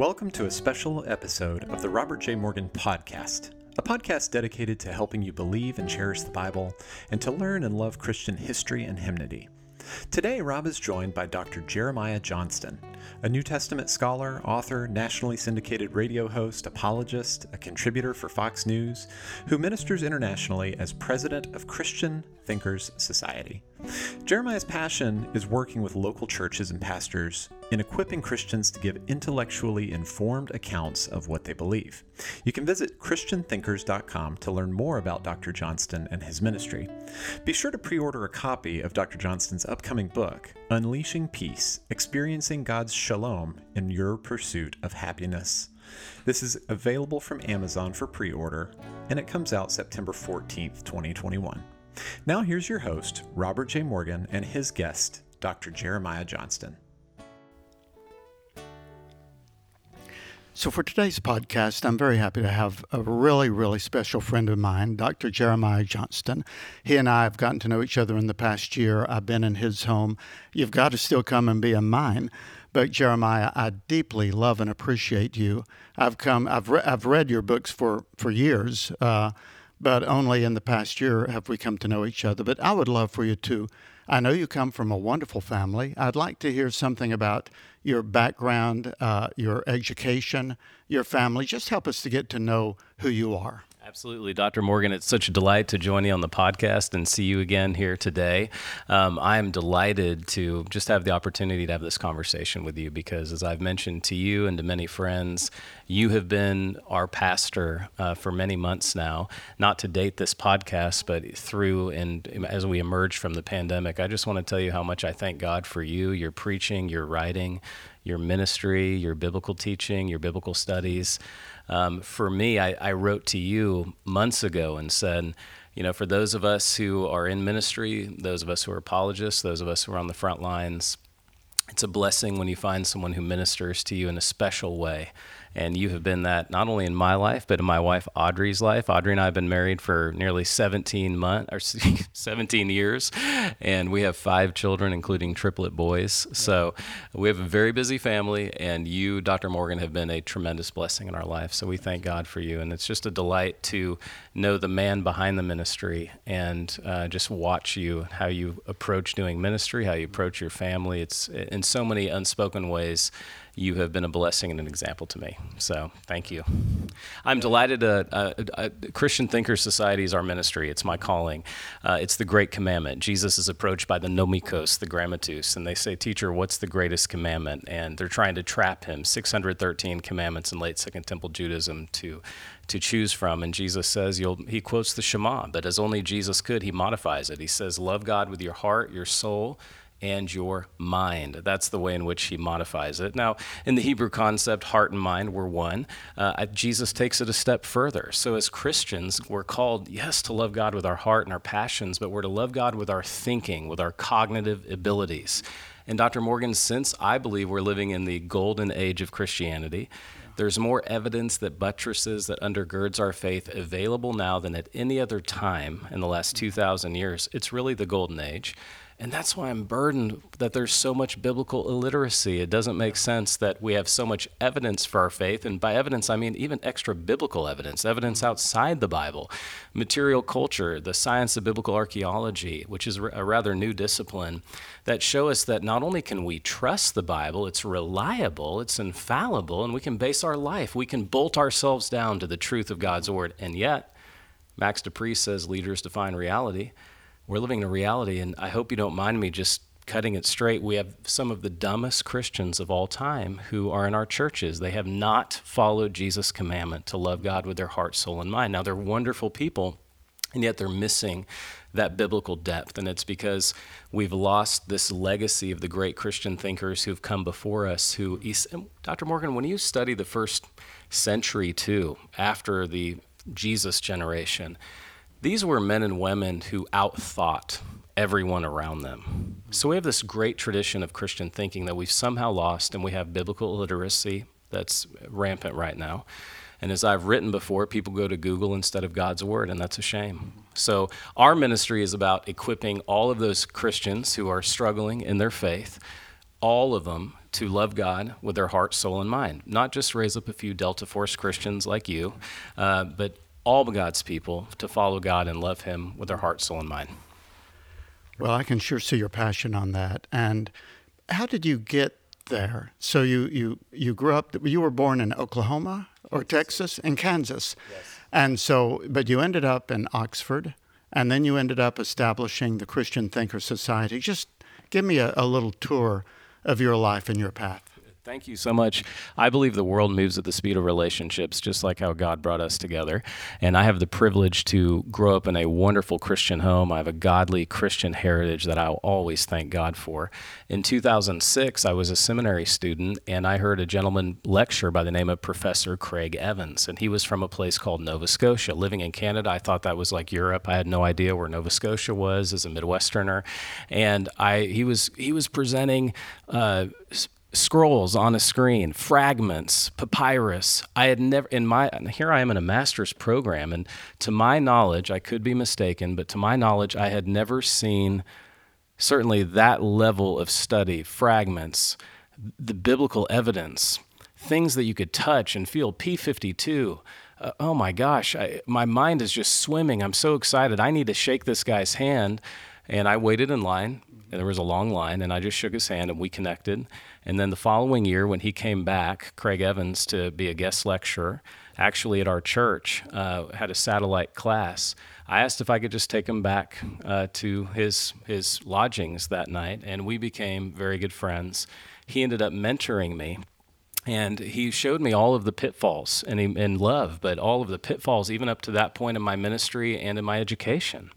Welcome to a special episode of the Robert J. Morgan Podcast, a podcast dedicated to helping you believe and cherish the Bible and to learn and love Christian history and hymnody. Today, Rob is joined by Dr. Jeremiah Johnston, a New Testament scholar, author, nationally syndicated radio host, apologist, a contributor for Fox News, who ministers internationally as president of Christian Thinkers Society. Jeremiah's passion is working with local churches and pastors in equipping Christians to give intellectually informed accounts of what they believe. You can visit ChristianThinkers.com to learn more about Dr. Johnston and his ministry. Be sure to pre order a copy of Dr. Johnston's upcoming book, Unleashing Peace Experiencing God's Shalom in Your Pursuit of Happiness. This is available from Amazon for pre order, and it comes out September 14th, 2021. Now, here's your host, Robert J. Morgan, and his guest, Dr. Jeremiah Johnston. So, for today's podcast, I'm very happy to have a really, really special friend of mine, Dr. Jeremiah Johnston. He and I have gotten to know each other in the past year. I've been in his home. You've got to still come and be in mine. But Jeremiah, I deeply love and appreciate you. I've come, I've, re- I've read your books for, for years, uh, but only in the past year have we come to know each other. But I would love for you to I know you come from a wonderful family. I'd like to hear something about your background, uh, your education, your family. Just help us to get to know who you are. Absolutely, Dr. Morgan. It's such a delight to join you on the podcast and see you again here today. Um, I am delighted to just have the opportunity to have this conversation with you because, as I've mentioned to you and to many friends, you have been our pastor uh, for many months now. Not to date this podcast, but through and as we emerge from the pandemic, I just want to tell you how much I thank God for you, your preaching, your writing, your ministry, your biblical teaching, your biblical studies. Um, for me, I, I wrote to you months ago and said, you know, for those of us who are in ministry, those of us who are apologists, those of us who are on the front lines, it's a blessing when you find someone who ministers to you in a special way. And you have been that not only in my life, but in my wife Audrey's life. Audrey and I have been married for nearly 17 months or 17 years, and we have five children, including triplet boys. So we have a very busy family, and you, Dr. Morgan, have been a tremendous blessing in our life. So we thank God for you, and it's just a delight to know the man behind the ministry and uh, just watch you how you approach doing ministry, how you approach your family. It's in so many unspoken ways you have been a blessing and an example to me. So thank you. I'm delighted. Uh, uh, uh, Christian Thinkers Society is our ministry. It's my calling. Uh, it's the great commandment. Jesus is approached by the nomikos, the grammateus, and they say, Teacher, what's the greatest commandment? And they're trying to trap him. 613 commandments in late Second Temple Judaism to to choose from. And Jesus says, he quotes the Shema, but as only Jesus could, he modifies it. He says, Love God with your heart, your soul, and your mind. That's the way in which he modifies it. Now, in the Hebrew concept, heart and mind were one. Uh, Jesus takes it a step further. So, as Christians, we're called, yes, to love God with our heart and our passions, but we're to love God with our thinking, with our cognitive abilities. And Dr. Morgan, since I believe we're living in the golden age of Christianity, there's more evidence that buttresses, that undergirds our faith available now than at any other time in the last 2,000 years. It's really the golden age. And that's why I'm burdened that there's so much biblical illiteracy. It doesn't make sense that we have so much evidence for our faith. And by evidence, I mean even extra biblical evidence, evidence outside the Bible. Material culture, the science of biblical archaeology, which is a rather new discipline, that show us that not only can we trust the Bible, it's reliable, it's infallible, and we can base our life, we can bolt ourselves down to the truth of God's Word. And yet, Max De Pree says leaders define reality we're living in a reality, and I hope you don't mind me just cutting it straight. We have some of the dumbest Christians of all time who are in our churches. They have not followed Jesus' commandment to love God with their heart, soul, and mind. Now, they're wonderful people, and yet they're missing that biblical depth. And it's because we've lost this legacy of the great Christian thinkers who've come before us. Who, Dr. Morgan, when you study the first century too, after the Jesus generation, these were men and women who outthought everyone around them. So we have this great tradition of Christian thinking that we've somehow lost, and we have biblical illiteracy that's rampant right now. And as I've written before, people go to Google instead of God's Word, and that's a shame. So, our ministry is about equipping all of those Christians who are struggling in their faith all of them to love God with their heart, soul, and mind. Not just raise up a few Delta Force Christians like you, uh, but all God's people to follow God and love Him with their heart, soul, and mind. Well, I can sure see your passion on that. And how did you get there? So you you you grew up. You were born in Oklahoma or Texas, in Kansas, yes. and so but you ended up in Oxford, and then you ended up establishing the Christian Thinker Society. Just give me a, a little tour of your life and your path. Thank you so much. I believe the world moves at the speed of relationships, just like how God brought us together. And I have the privilege to grow up in a wonderful Christian home. I have a godly Christian heritage that I'll always thank God for. In 2006, I was a seminary student, and I heard a gentleman lecture by the name of Professor Craig Evans. And he was from a place called Nova Scotia. Living in Canada, I thought that was like Europe. I had no idea where Nova Scotia was as a Midwesterner. And I, he was he was presenting. Uh, scrolls on a screen, fragments, papyrus. I had never in my here I am in a master's program and to my knowledge, I could be mistaken, but to my knowledge I had never seen certainly that level of study, fragments, the biblical evidence, things that you could touch and feel P52. Uh, oh my gosh, I, my mind is just swimming. I'm so excited. I need to shake this guy's hand. And I waited in line, there was a long line, and I just shook his hand, and we connected. And then the following year, when he came back, Craig Evans, to be a guest lecturer, actually at our church, uh, had a satellite class. I asked if I could just take him back uh, to his his lodgings that night, and we became very good friends. He ended up mentoring me, and he showed me all of the pitfalls and in love, but all of the pitfalls, even up to that point in my ministry and in my education.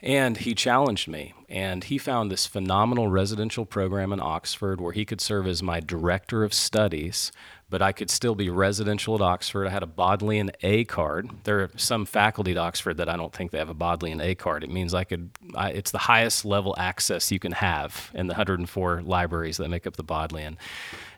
And he challenged me, and he found this phenomenal residential program in Oxford where he could serve as my director of studies but I could still be residential at Oxford. I had a Bodleian A card. There are some faculty at Oxford that I don't think they have a Bodleian A card. It means I could, I, it's the highest level access you can have in the 104 libraries that make up the Bodleian.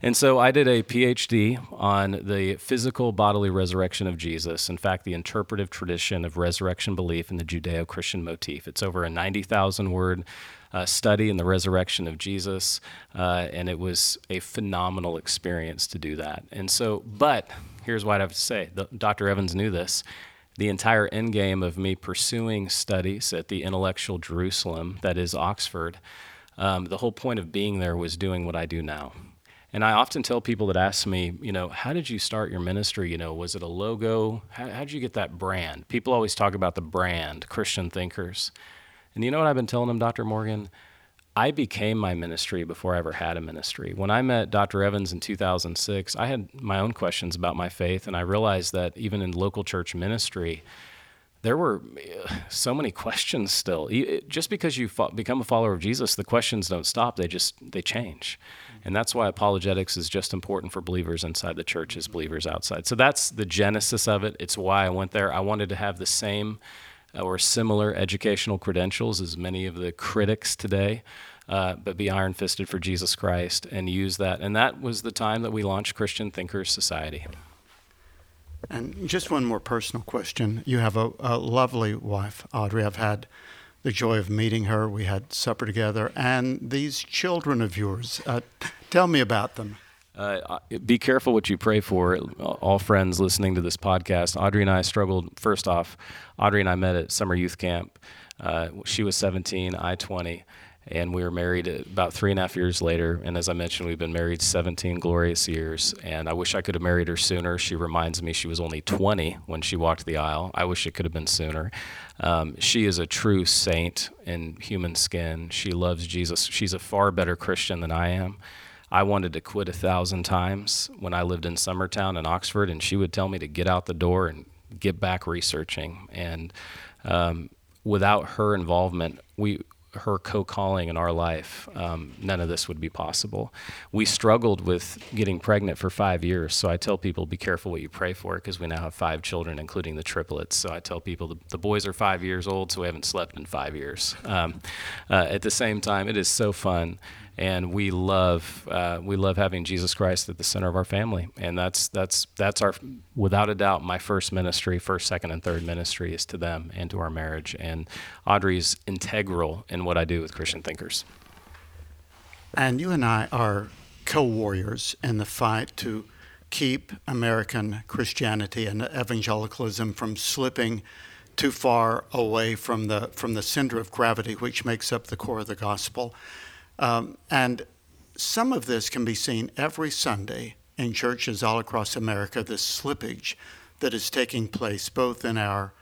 And so I did a PhD on the physical bodily resurrection of Jesus. In fact, the interpretive tradition of resurrection belief in the Judeo Christian motif. It's over a 90,000 word uh, study in the resurrection of Jesus, uh, and it was a phenomenal experience to do that. And so, but here's what I have to say: the, Dr. Evans knew this. The entire end game of me pursuing studies at the intellectual Jerusalem, that is Oxford, um, the whole point of being there was doing what I do now. And I often tell people that ask me, you know, how did you start your ministry? You know, was it a logo? How, how did you get that brand? People always talk about the brand, Christian thinkers. And you know what I've been telling them, Dr. Morgan? I became my ministry before I ever had a ministry. When I met Dr. Evans in 2006, I had my own questions about my faith, and I realized that even in local church ministry, there were uh, so many questions still. Just because you become a follower of Jesus, the questions don't stop; they just they change, and that's why apologetics is just important for believers inside the church as believers outside. So that's the genesis of it. It's why I went there. I wanted to have the same or similar educational credentials as many of the critics today, uh, but be iron fisted for Jesus Christ and use that. And that was the time that we launched Christian Thinkers Society. And just one more personal question. You have a, a lovely wife, Audrey. I've had the joy of meeting her. We had supper together. And these children of yours, uh, tell me about them. Uh, be careful what you pray for. All friends listening to this podcast, Audrey and I struggled. First off, Audrey and I met at summer youth camp. Uh, she was 17, I 20, and we were married about three and a half years later. And as I mentioned, we've been married 17 glorious years. And I wish I could have married her sooner. She reminds me she was only 20 when she walked the aisle. I wish it could have been sooner. Um, she is a true saint in human skin. She loves Jesus. She's a far better Christian than I am. I wanted to quit a thousand times when I lived in Summertown in Oxford, and she would tell me to get out the door and get back researching. And um, without her involvement, we her co-calling in our life, um, none of this would be possible. We struggled with getting pregnant for five years, so I tell people be careful what you pray for because we now have five children, including the triplets. So I tell people the, the boys are five years old, so we haven't slept in five years. Um, uh, at the same time, it is so fun and we love uh, we love having Jesus Christ at the center of our family, and that's that's that's our without a doubt my first ministry, first, second, and third ministry is to them and to our marriage. And Audrey's integral in what I do with Christian thinkers. And you and I are co warriors in the fight to keep American Christianity and evangelicalism from slipping too far away from the, from the center of gravity, which makes up the core of the gospel. Um, and some of this can be seen every Sunday in churches all across America, this slippage that is taking place both in our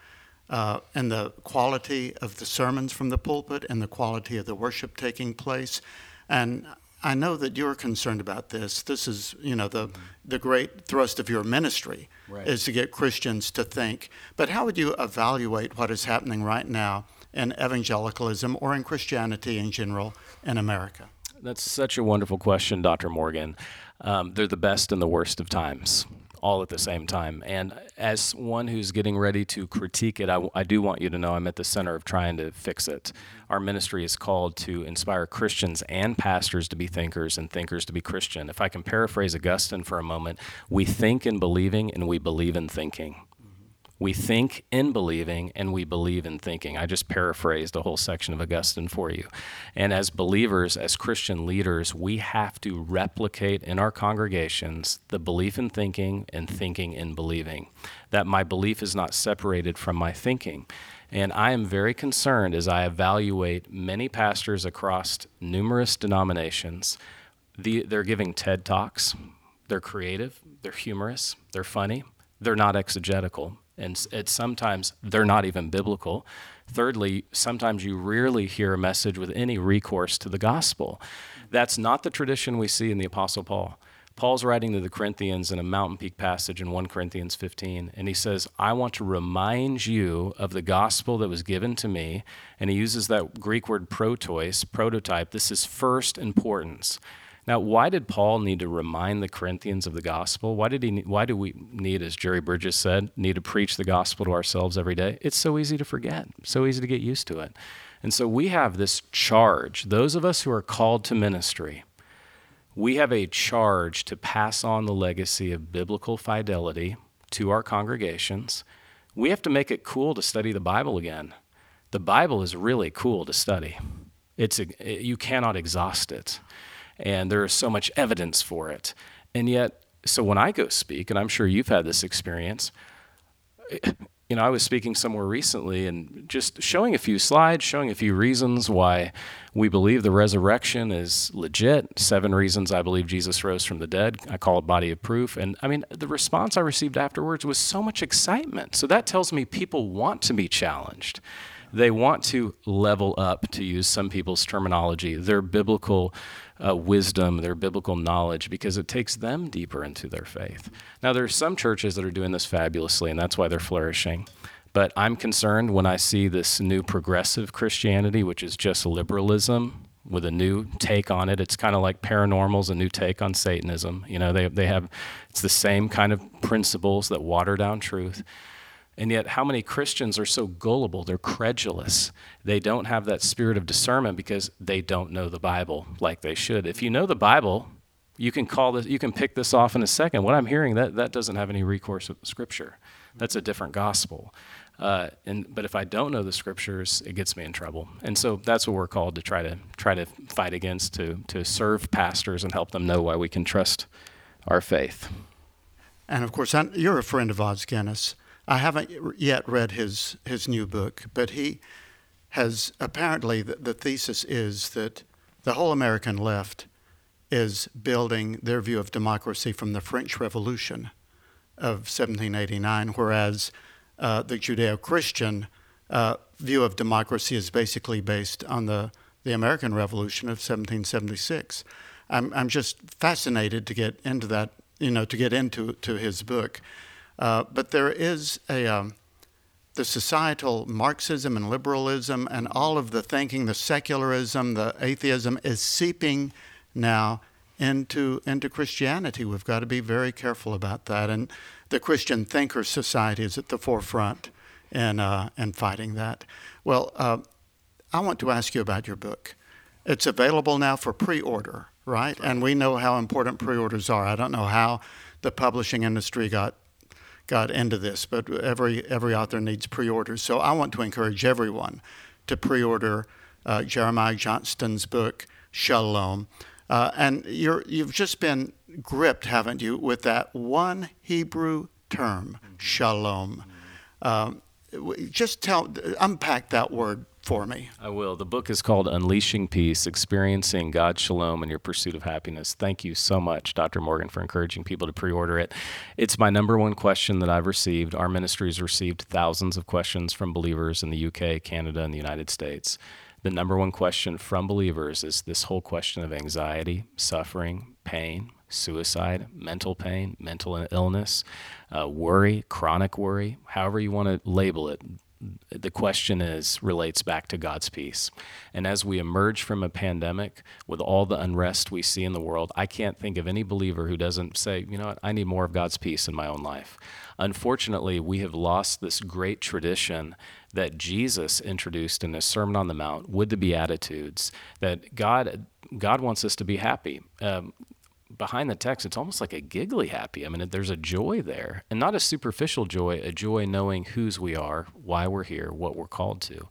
uh, in the quality of the sermons from the pulpit and the quality of the worship taking place. And I know that you're concerned about this. This is, you know, the the great thrust of your ministry right. is to get Christians to think. But how would you evaluate what is happening right now in evangelicalism or in Christianity in general in America? That's such a wonderful question, Dr. Morgan. Um, they're the best and the worst of times all at the same time. And as one who's getting ready to critique it, I, I, do want you to know I'm at the center of trying to fix it. Our ministry is called to inspire Christians and pastors to be thinkers and thinkers to be Christian. If I can paraphrase Augustine for a moment, we think in believing and we believe in thinking. We think in believing and we believe in thinking. I just paraphrased a whole section of Augustine for you. And as believers, as Christian leaders, we have to replicate in our congregations the belief in thinking and thinking in believing. That my belief is not separated from my thinking. And I am very concerned as I evaluate many pastors across numerous denominations. The, they're giving TED Talks. They're creative, they're humorous, they're funny, they're not exegetical and it's sometimes they're not even biblical. Thirdly, sometimes you rarely hear a message with any recourse to the gospel. That's not the tradition we see in the Apostle Paul. Paul's writing to the Corinthians in a mountain peak passage in 1 Corinthians 15, and he says, I want to remind you of the gospel that was given to me. And he uses that Greek word protois, prototype. This is first importance. Now, why did Paul need to remind the Corinthians of the gospel? Why did he? Why do we need, as Jerry Bridges said, need to preach the gospel to ourselves every day? It's so easy to forget, so easy to get used to it. And so we have this charge. Those of us who are called to ministry, we have a charge to pass on the legacy of biblical fidelity to our congregations. We have to make it cool to study the Bible again. The Bible is really cool to study. It's a, you cannot exhaust it and there is so much evidence for it. And yet, so when I go speak, and I'm sure you've had this experience, you know, I was speaking somewhere recently and just showing a few slides, showing a few reasons why we believe the resurrection is legit. Seven reasons I believe Jesus rose from the dead. I call it body of proof. And I mean, the response I received afterwards was so much excitement. So that tells me people want to be challenged. They want to level up, to use some people's terminology, their biblical uh, wisdom, their biblical knowledge, because it takes them deeper into their faith. Now, there are some churches that are doing this fabulously, and that's why they're flourishing. But I'm concerned when I see this new progressive Christianity, which is just liberalism with a new take on it. It's kind of like paranormal's a new take on Satanism. You know, they, they have, it's the same kind of principles that water down truth. And yet, how many Christians are so gullible? They're credulous. They don't have that spirit of discernment because they don't know the Bible like they should. If you know the Bible, you can call this, you can pick this off in a second. What I'm hearing, that, that doesn't have any recourse with Scripture. That's a different gospel. Uh, and but if I don't know the scriptures, it gets me in trouble. And so that's what we're called to try to try to fight against to to serve pastors and help them know why we can trust our faith. And of course, you're a friend of Os Guinness. I haven't yet read his his new book, but he has apparently the, the thesis is that the whole American left is building their view of democracy from the French Revolution of 1789, whereas uh, the Judeo-Christian uh, view of democracy is basically based on the, the American Revolution of 1776. I'm, I'm just fascinated to get into that, you know, to get into to his book. Uh, but there is a um, the societal Marxism and liberalism and all of the thinking, the secularism, the atheism is seeping now into into Christianity. We've got to be very careful about that. And the Christian Thinker Society is at the forefront in uh, in fighting that. Well, uh, I want to ask you about your book. It's available now for pre-order, right? And we know how important pre-orders are. I don't know how the publishing industry got got into this, but every every author needs pre-orders. So I want to encourage everyone to pre-order uh, Jeremiah Johnston's book Shalom. Uh, and you're, you've just been gripped, haven't you, with that one Hebrew term, shalom. Um, just tell, unpack that word for me. I will. The book is called Unleashing Peace Experiencing God's Shalom in Your Pursuit of Happiness. Thank you so much, Dr. Morgan, for encouraging people to pre order it. It's my number one question that I've received. Our ministry has received thousands of questions from believers in the UK, Canada, and the United States. The number one question from believers is this whole question of anxiety, suffering, pain, suicide, mental pain, mental illness, uh, worry, chronic worry, however you want to label it. The question is relates back to God's peace. And as we emerge from a pandemic with all the unrest we see in the world, I can't think of any believer who doesn't say, you know what, I need more of God's peace in my own life. Unfortunately, we have lost this great tradition that Jesus introduced in his Sermon on the Mount with the Beatitudes that God God wants us to be happy. Um, behind the text, it's almost like a giggly happy. I mean, there's a joy there, and not a superficial joy, a joy knowing whose we are, why we're here, what we're called to.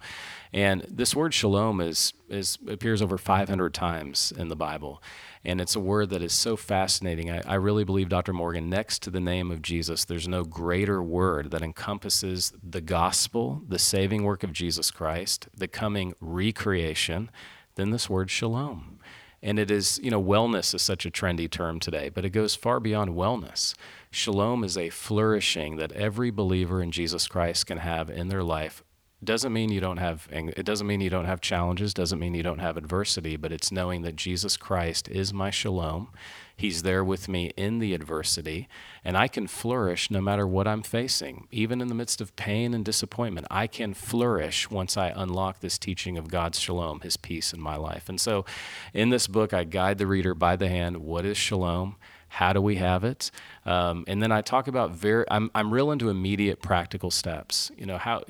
And this word shalom is, is appears over 500 times in the Bible. And it's a word that is so fascinating. I, I really believe, Dr. Morgan, next to the name of Jesus, there's no greater word that encompasses the gospel, the saving work of Jesus Christ, the coming recreation, than this word shalom. And it is, you know, wellness is such a trendy term today, but it goes far beyond wellness. Shalom is a flourishing that every believer in Jesus Christ can have in their life doesn't mean you don't have it doesn't mean you don't have challenges doesn't mean you don't have adversity but it's knowing that jesus christ is my shalom. He's there with me in the adversity and i can flourish no matter what i'm facing. Even in the midst of pain and disappointment i can flourish once i unlock this teaching of god's shalom his peace in my life. And so in this book i guide the reader by the hand what is shalom how do we have it? Um, and then I talk about very, I'm, I'm real into immediate practical steps. You know, how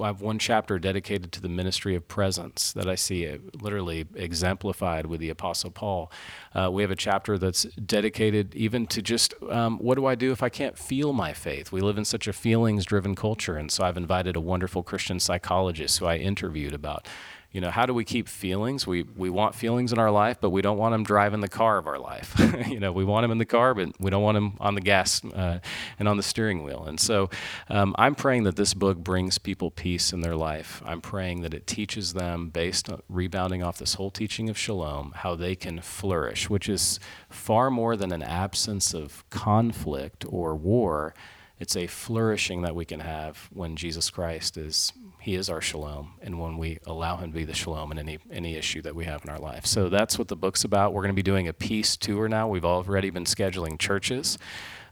I have one chapter dedicated to the ministry of presence that I see it literally exemplified with the Apostle Paul. Uh, we have a chapter that's dedicated even to just um, what do I do if I can't feel my faith? We live in such a feelings driven culture. And so I've invited a wonderful Christian psychologist who I interviewed about you know, how do we keep feelings? We we want feelings in our life, but we don't want them driving the car of our life. you know, we want them in the car, but we don't want them on the gas uh, and on the steering wheel. And so, um, I'm praying that this book brings people peace in their life. I'm praying that it teaches them, based on rebounding off this whole teaching of shalom, how they can flourish, which is far more than an absence of conflict or war. It's a flourishing that we can have when Jesus Christ is he is our shalom, and when we allow Him to be the shalom in any any issue that we have in our life. So that's what the book's about. We're going to be doing a peace tour now. We've already been scheduling churches,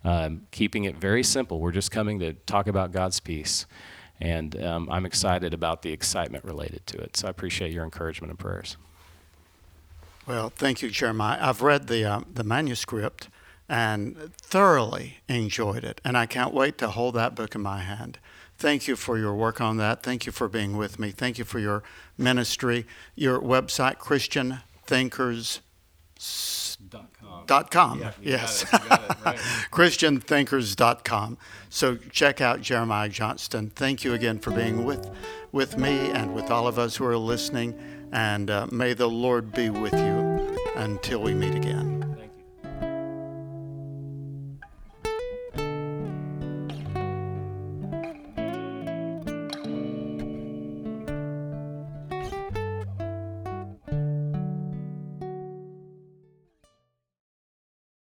um, keeping it very simple. We're just coming to talk about God's peace, and um, I'm excited about the excitement related to it. So I appreciate your encouragement and prayers. Well, thank you, Jeremiah. I've read the uh, the manuscript and thoroughly enjoyed it, and I can't wait to hold that book in my hand. Thank you for your work on that. Thank you for being with me. Thank you for your ministry. Your website, Christian Thinkers. Dot com. Yeah, yes. right. ChristianThinkers.com. So check out Jeremiah Johnston. Thank you again for being with, with me and with all of us who are listening. And uh, may the Lord be with you until we meet again.